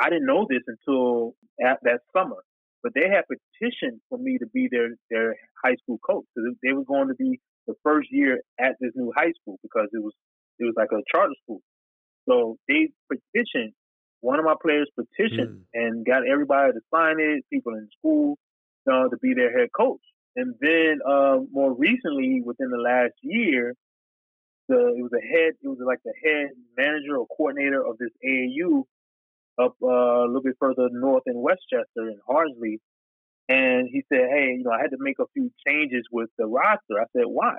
I didn't know this until at that summer. But they had petitioned for me to be their their high school coach because they were going to be the first year at this new high school because it was it was like a charter school. So they petitioned. One of my players petitioned Mm. and got everybody to sign it, people in school, uh, to be their head coach. And then um, more recently, within the last year, the it was a head, it was like the head manager or coordinator of this AAU up uh, a little bit further north in Westchester in Harsley. And he said, "Hey, you know, I had to make a few changes with the roster." I said, "Why?"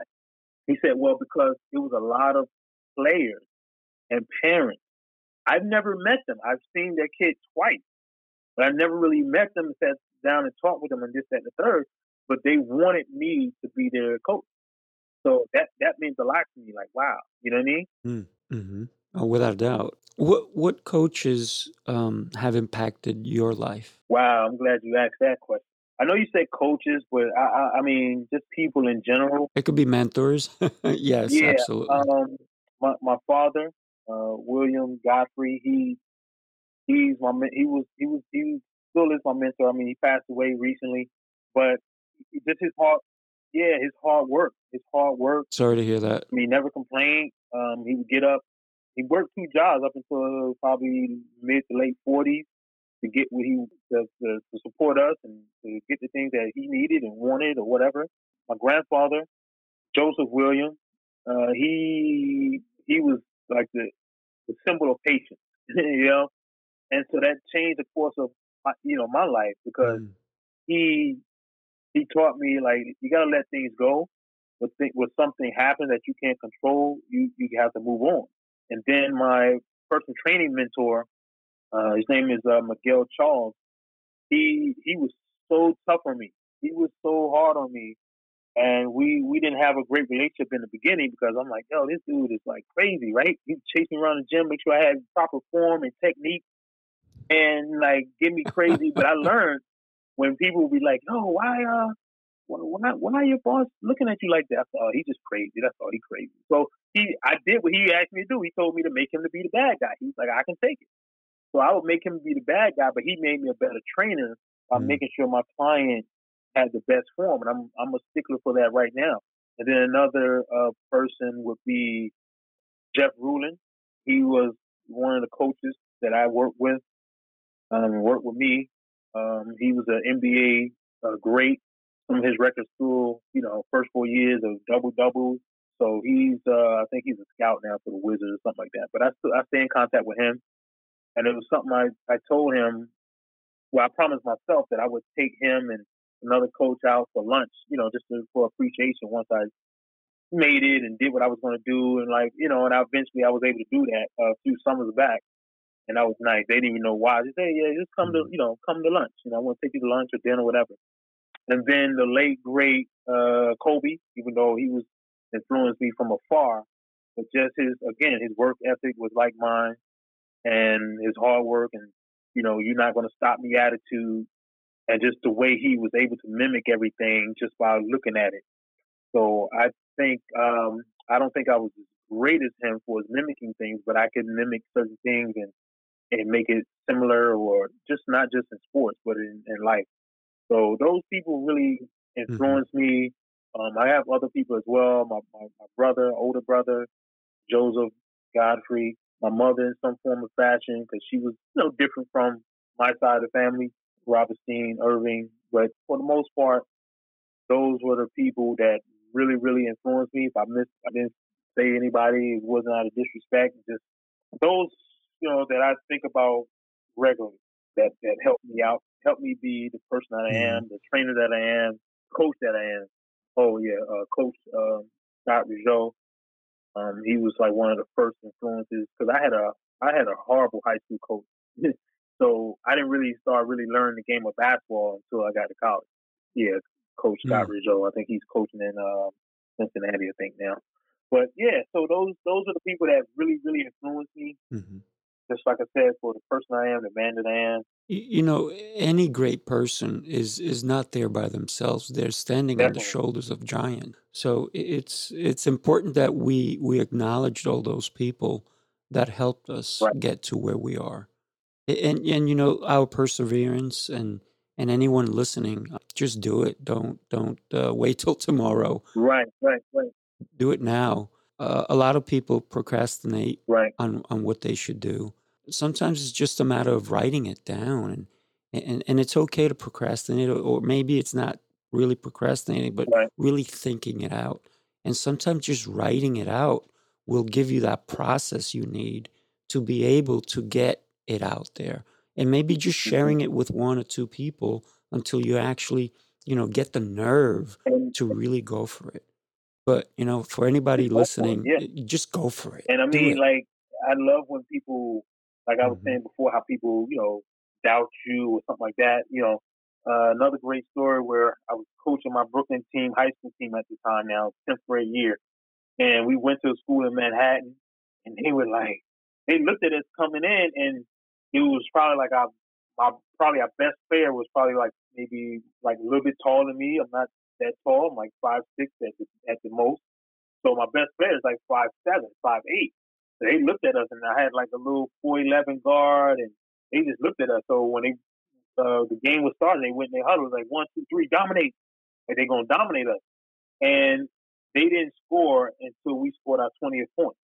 He said, "Well, because it was a lot of players and parents. I've never met them. I've seen their kids twice, but I've never really met them, sat down and talked with them, and this, that, and the third. But they wanted me to be their coach, so that that means a lot to me. Like, wow, you know what I mean? Mm. hmm Oh, without a doubt. What what coaches um, have impacted your life? Wow, I'm glad you asked that question. I know you say coaches, but I, I, I mean just people in general. It could be mentors. yes, Yeah, absolutely. um, my my father, uh, William Godfrey, he he's my he was he was he still is my mentor. I mean, he passed away recently, but just his hard, yeah, his hard work, his hard work. Sorry to hear that. I mean, he never complained. Um, he would get up. He worked two jobs up until probably mid to late forties to get what he to, to, to support us and to get the things that he needed and wanted or whatever. My grandfather, Joseph Williams, uh, he he was like the, the symbol of patience, you know, and so that changed the course of my, you know my life because Mm. he he taught me like you got to let things go. When, when something happens that you can't control, you you have to move on. And then my personal training mentor, uh, his name is uh, Miguel Charles. He he was so tough on me. He was so hard on me, and we we didn't have a great relationship in the beginning because I'm like, yo, this dude is like crazy, right? He chased me around the gym, make sure I had proper form and technique, and like get me crazy. but I learned when people will be like, "Oh, why, uh, why, why are your boss looking at you like that?" I oh, he's just crazy. That's all. He's crazy. So he, I did what he asked me to do. He told me to make him to be the bad guy. He's like, I can take it. So I would make him be the bad guy, but he made me a better trainer by mm making sure my client had the best form, and I'm I'm a stickler for that right now. And then another uh, person would be Jeff Ruland. He was one of the coaches that I worked with, um, worked with me um, he was an NBA uh, great. from his record school, you know, first four years of double doubles. So he's, uh, I think he's a scout now for the Wizards or something like that. But I still, I stay in contact with him, and it was something I, I told him. Well, I promised myself that I would take him and another coach out for lunch, you know, just to, for appreciation once I made it and did what I was going to do, and like, you know, and I eventually I was able to do that uh, a few summers back and that was nice. They didn't even know why. They said, "Yeah, just come to mm-hmm. you know come to lunch. You know, I want to take you to lunch or dinner, or whatever." And then the late great uh, Kobe, even though he was influenced me from afar, but just his again his work ethic was like mine, and his hard work, and you know you're not going to stop me attitude, and just the way he was able to mimic everything just by looking at it. So I think um, I don't think I was as great as him for mimicking things, but I could mimic certain things and and make it similar or just not just in sports but in, in life. So those people really mm-hmm. mm-hmm. me. Um, I have other people as well. My, my, my brother, older brother, Joseph Godfrey. My mother in some form of fashion because she was you know different from my side of the family. Robertson, Irving, but for the most part, those were the people that really, really influenced me. If I missed, I didn't say anybody. It wasn't out of disrespect. Just those you know, that I think about regularly that, that help me out, help me be the person that I mm-hmm. am, the trainer that I am, coach that I am. Oh yeah, uh, Coach uh, Scott Rizzo. Um, he was like one of the first influences because I had a I had a horrible high school coach, so I didn't really start really learning the game of basketball until I got to college. Yeah, Coach Scott. Rizzo. I think he's coaching in uh, Cincinnati, I think now. But yeah, so those those are the people that really really influenced me. Mm-hmm just like I said, for the person I am, the man that I am. You know, any great person is is not there by themselves. They're standing Definitely. on the shoulders of giants. So it's it's important that we we acknowledge all those people that helped us right. get to where we are. And and you know our perseverance and and anyone listening, just do it. Don't don't uh, wait till tomorrow. Right, right, right. Do it now uh, a lot of people procrastinate right. on on what they should do. Sometimes it's just a matter of writing it down, and and, and it's okay to procrastinate, or, or maybe it's not really procrastinating, but right. really thinking it out. And sometimes just writing it out will give you that process you need to be able to get it out there. And maybe just mm-hmm. sharing it with one or two people until you actually, you know, get the nerve to really go for it. But, you know, for anybody listening, yeah. just go for it. And I mean, like, I love when people, like I was mm-hmm. saying before, how people, you know, doubt you or something like that. You know, uh, another great story where I was coaching my Brooklyn team, high school team at the time now, 10th grade year. And we went to a school in Manhattan and they were like, they looked at us coming in and it was probably like our, our probably our best player was probably like maybe like a little bit taller than me. I'm not that tall. I'm like five six at the at the most. So my best player is like five seven, five eight. So they looked at us, and I had like a little four eleven guard, and they just looked at us. So when they uh, the game was starting, they went in their huddle. It was like one, two, three, dominate. Like they're gonna dominate us, and they didn't score until we scored our twentieth point.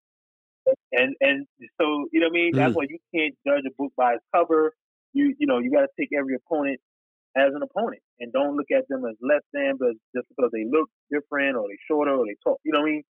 And and so you know what I mean. Mm. That's why you can't judge a book by its cover. You you know you got to take every opponent as an opponent and don't look at them as less than, but just because they look different or they shorter or they talk. You know what I mean?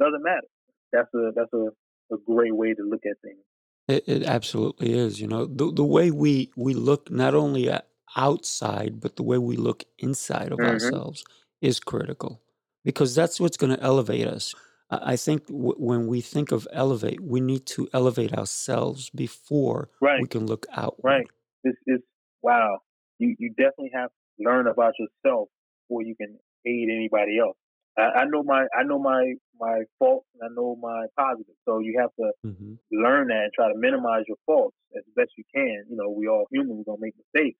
Doesn't matter. That's a that's a, a great way to look at things. It, it absolutely is. You know, the the way we we look not only at outside, but the way we look inside of mm-hmm. ourselves is critical because that's what's going to elevate us. I think w- when we think of elevate, we need to elevate ourselves before right. we can look outward. Right. It's, it's wow. You you definitely have to learn about yourself before you can aid anybody else. I, I know my I know my my faults and I know my positives. So you have to hmm learn that and try to minimize your faults as best you can. You know, we all human, we're gonna make mistakes,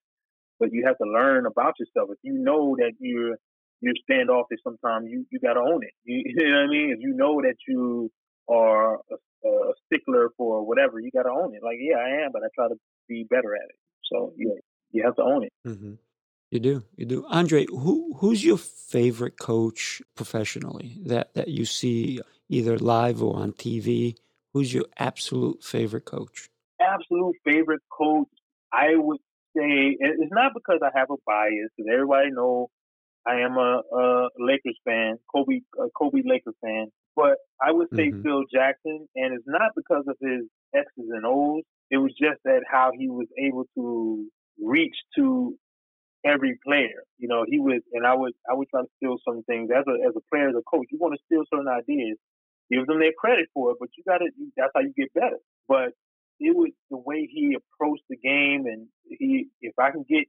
but you have to learn about yourself. If you know that you're you're standoffish sometimes, you you gotta own it. You, you know what I mean? If you know that you are a, a stickler for whatever, you gotta own it. Like, yeah, I am, but I try to be better at it. So yeah, you have to own it. hmm You do, you do. Andre, who who's your favorite coach professionally that that you see either live or on TV? Who's your absolute favorite coach? Absolute favorite coach, I would say, it's not because I have a bias, because everybody know I am a, a Lakers fan, Kobe, a Kobe Lakers fan. But I would say hmm Phil Jackson, and it's not because of his X's and O's. It was just that how he was able to reach to every player. You know, he would, and I would, I would try to steal some things as a as a player, as a coach. You want to steal certain ideas, give them their credit for it, but you got to. That's how you get better. But it was the way he approached the game, and he, if I can get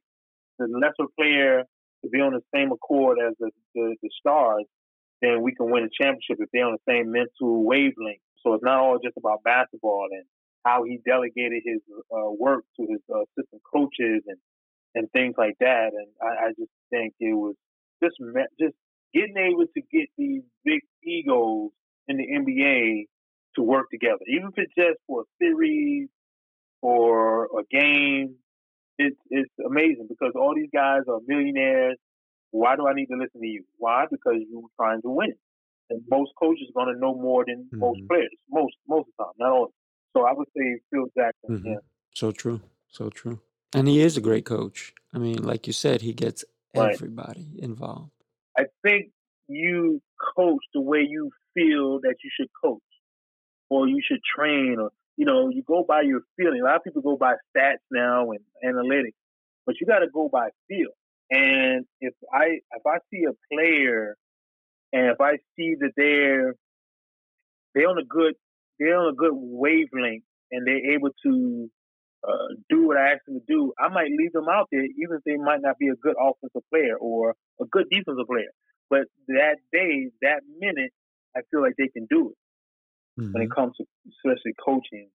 the lesser player to be on the same accord as the the, the stars, then we can win a championship if they're on the same mental wavelength. So it's not all just about basketball and how he delegated his uh, work to his uh, assistant coaches and and things like that. And I, I just think it was just just getting able to get these big egos in the NBA to work together, even if it's just for a series or a game. It's it's amazing because all these guys are millionaires. Why do I need to listen to you? Why? Because you're trying to win. And most coaches are going to know more than most hmm players. Most most of the time, not all. So I would say Phil Jackson. hmm Yeah, So true, so true. And he is a great coach. I mean, like you said, he gets right. everybody involved. I think you coach the way you feel that you should coach or you should train or you know, you go by your feeling. A lot of people go by stats now and analytics, but you got to go by feel. And if I if I see a player and if I see that they're they're on a good they're on a good wavelength and they're able to uh, do what I ask them to do, I might leave them out there even if they might not be a good offensive player or a good defensive player. But that day, that minute, I feel like they can do it when hmm it comes to especially coaching.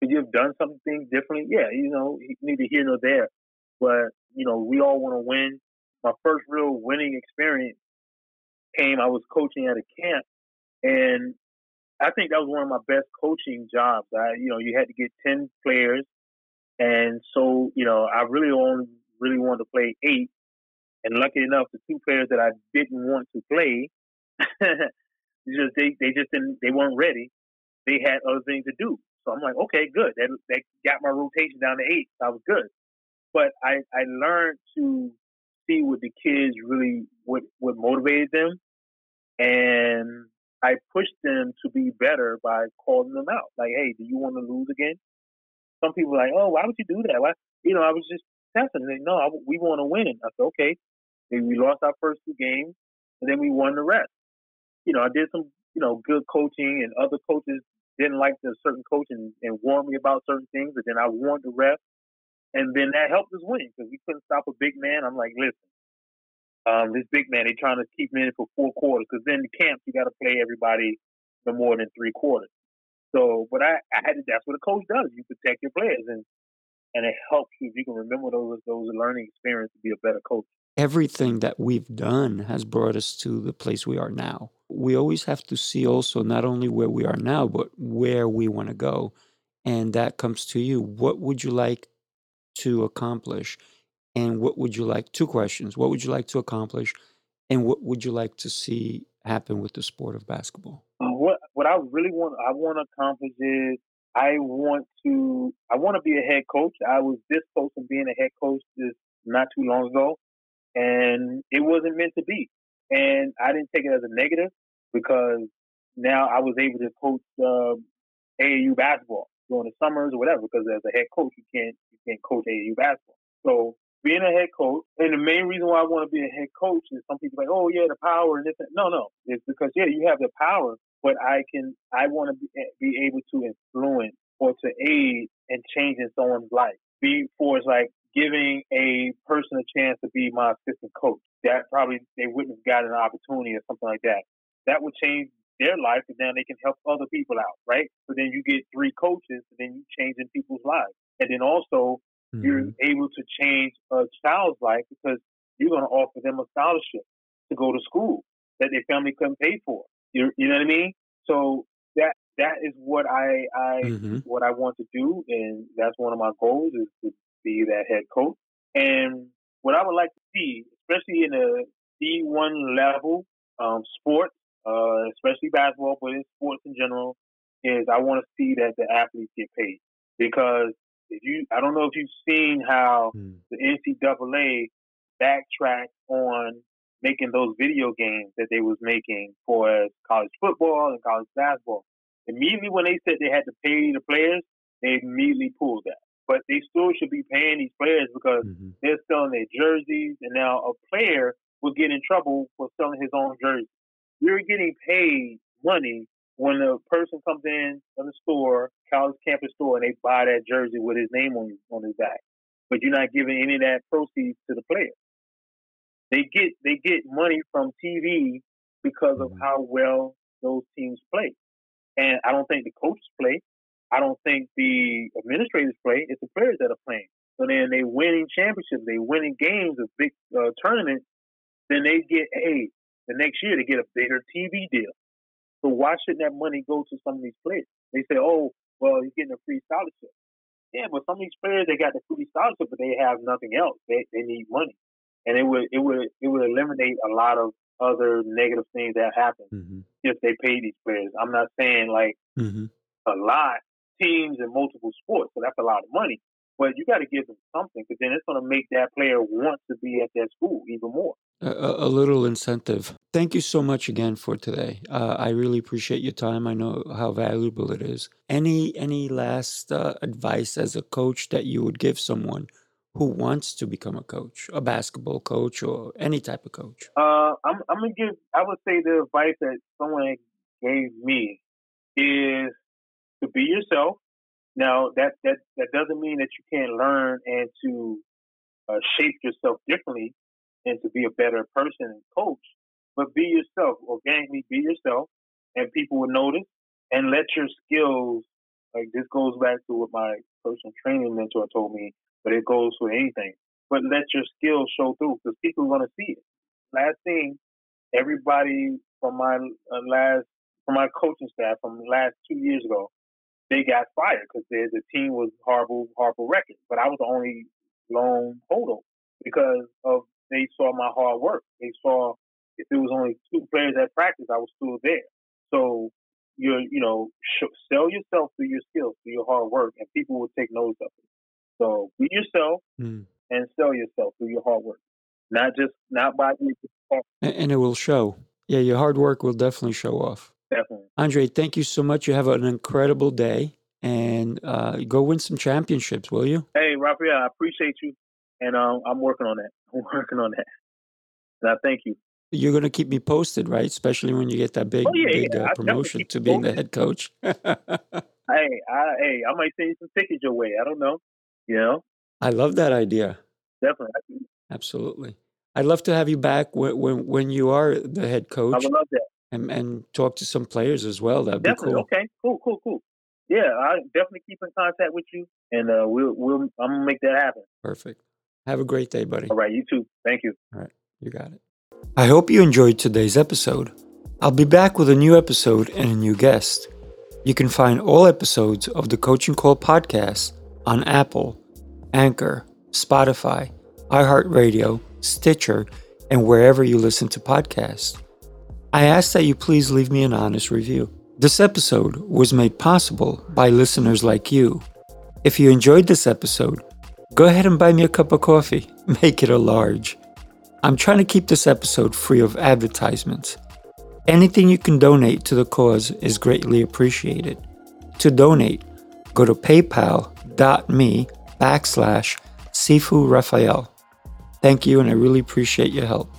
Could you have done something differently? Yeah, you know, neither here nor there. But, you know, we all want to win. My first real winning experience came, I was coaching at a camp, and I think that was one of my best coaching jobs. I, you know, you had to get 10 players. And so, you know, I really only really wanted to play eight. And lucky enough, the two players that I didn't want to play, just they, they just didn't, they weren't ready. They had other things to do. So I'm like, okay, good. That, that got my rotation down to eight. I was good. But I, I learned to see what the kids really, what, what motivated them. And I pushed them to be better by calling them out. Like, hey, do you want to lose again? Some people are like, oh, why would you do that? Why? You know, I was just testing. They, no, I, we want to win. And I said, okay. We lost our first two games, and then we won the rest. You know, I did some, you know, good coaching, and other coaches didn't like the certain coach and, and warned me about certain things, but then I warned the rest, and then that helped us win because we couldn't stop a big man. I'm like, listen, um, this big man, they trying to keep him in for four quarters because then the camp you got to play everybody no more than three quarters. So, but I, I had to, that's what a coach does. You protect your players, and and it helps you if you can remember those those learning experiences to be a better coach. Everything that we've done has brought us to the place we are now. We always have to see also not only where we are now, but where we want to go. And that comes to you. What would you like to accomplish? And what would you like? Two questions. What would you like to accomplish? And what would you like to see happen with the sport of basketball? Uh, what what I really want I want to accomplish is I want to I want to be a head coach. I was this close to being a head coach just not too long ago, and it wasn't meant to be. And I didn't take it as a negative because now I was able to coach uh, AAU basketball during the summers or whatever. Because as a head coach, you can't you can't coach AAU basketball. So being a head coach, and the main reason why I want to be a head coach is some people like, oh yeah, the power and this. And, no, no, it's because yeah, you have the power, but I can, I want to be, eh, be able to influence or to aid and change in someone's life. Be for it's like giving a person a chance to be my assistant coach. That probably they wouldn't have gotten an opportunity or something like that. That would change their life, and then they can help other people out, right? So then you get three coaches, and then you changing people's lives, and then also mm-hmm. you're able to change a child's life because you're going to offer them a scholarship to go to school that their family couldn't pay for. You, you know what I mean? So that that is what I I mm-hmm. what I want to do, and that's one of my goals is to be that head coach. And what I would like to see, especially in a D one level um, sport, uh, especially basketball, but in sports in general, is I want to see that the athletes get paid because if you, I don't know if you've seen how mm. the NCAA backtracked on making those video games that they was making for college football and college basketball. Immediately when they said they had to pay the players, they immediately pulled that. But they still should be paying these players because mm-hmm. they're selling their jerseys, and now a player will get in trouble for selling his own jersey. You're getting paid money when a person comes in on the store, college campus store, and they buy that jersey with his name on on his back, but you're not giving any of that proceeds to the player. They get they get money from TV because of mm-hmm. how well those teams play, and I don't think the coaches play. I don't think the administrators play. It's the players that are playing. So then they winning championships, they winning games, of big uh, tournaments. Then they get hey, the next year they get a bigger TV deal. So why shouldn't that money go to some of these players? They say, oh, well, he's getting a free scholarship. Yeah, but some of these players they got the free scholarship, but they have nothing else. They they need money, and it would it would it would eliminate a lot of other negative things that happen mm-hmm. if they pay these players. I'm not saying like mm-hmm. a lot teams in multiple sports, so that's a lot of money. But you got to give them something because then it's going to make that player want to be at that school even more. A, a little incentive. Thank you so much again for today. Uh, I really appreciate your time. I know how valuable it is. Any any last uh, advice as a coach that you would give someone who wants to become a coach, a basketball coach, or any type of coach? Uh, I'm, I'm gonna give. I would say the advice that someone gave me is to be yourself now that that that doesn't mean that you can't learn and to uh, shape yourself differently and to be a better person and coach. But be yourself, organically be yourself, and people will notice. And let your skills, like this goes back to what my personal training mentor told me, but it goes for anything. But let your skills show through because people are going to see it. Last thing, everybody from my uh, last, from my coaching staff from last two years ago, they got fired because the, the team was horrible, horrible record. But I was the only lone holdover because of they saw my hard work. They saw if there was only two players at practice, I was still there. So you you know sh- sell yourself through your skills, through your hard work, and people will take notice of it. So be yourself mm. and sell yourself through your hard work, not just not by and, and it will show. Yeah, your hard work will definitely show off. Definitely. Andre, thank you so much. You have an incredible day and uh, go win some championships, will you? Hey, Raphael, I appreciate you. And um, I'm working on that. I'm working on that. And I thank you. You're going to keep me posted, right? Especially when you get that big, oh, yeah, big yeah. Uh, promotion to being posted. the head coach. hey, I, hey, I might send you some tickets your way. I don't know. You know? I love that idea. Definitely. Absolutely. I'd love to have you back when, when, when you are the head coach. I would love that and and talk to some players as well. That'd definitely. be cool. Okay, cool, cool, cool. Yeah, I definitely keep in contact with you, and uh, we'll we'll I'm gonna make that happen. Perfect. Have a great day, buddy. All right, you too. Thank you. All right, you got it. I hope you enjoyed today's episode. I'll be back with a new episode and a new guest. You can find all episodes of the Coaching Call podcast on Apple, Anchor, Spotify, iHeartRadio, Stitcher, and wherever you listen to podcasts. I ask that you please leave me an honest review. This episode was made possible by listeners like you. If you enjoyed this episode, go ahead and buy me a cup of coffee. Make it a large. I'm trying to keep this episode free of advertisements. Anything you can donate to the cause is greatly appreciated. To donate, go to paypal.me backslash Sifu Raphael. Thank you, and I really appreciate your help.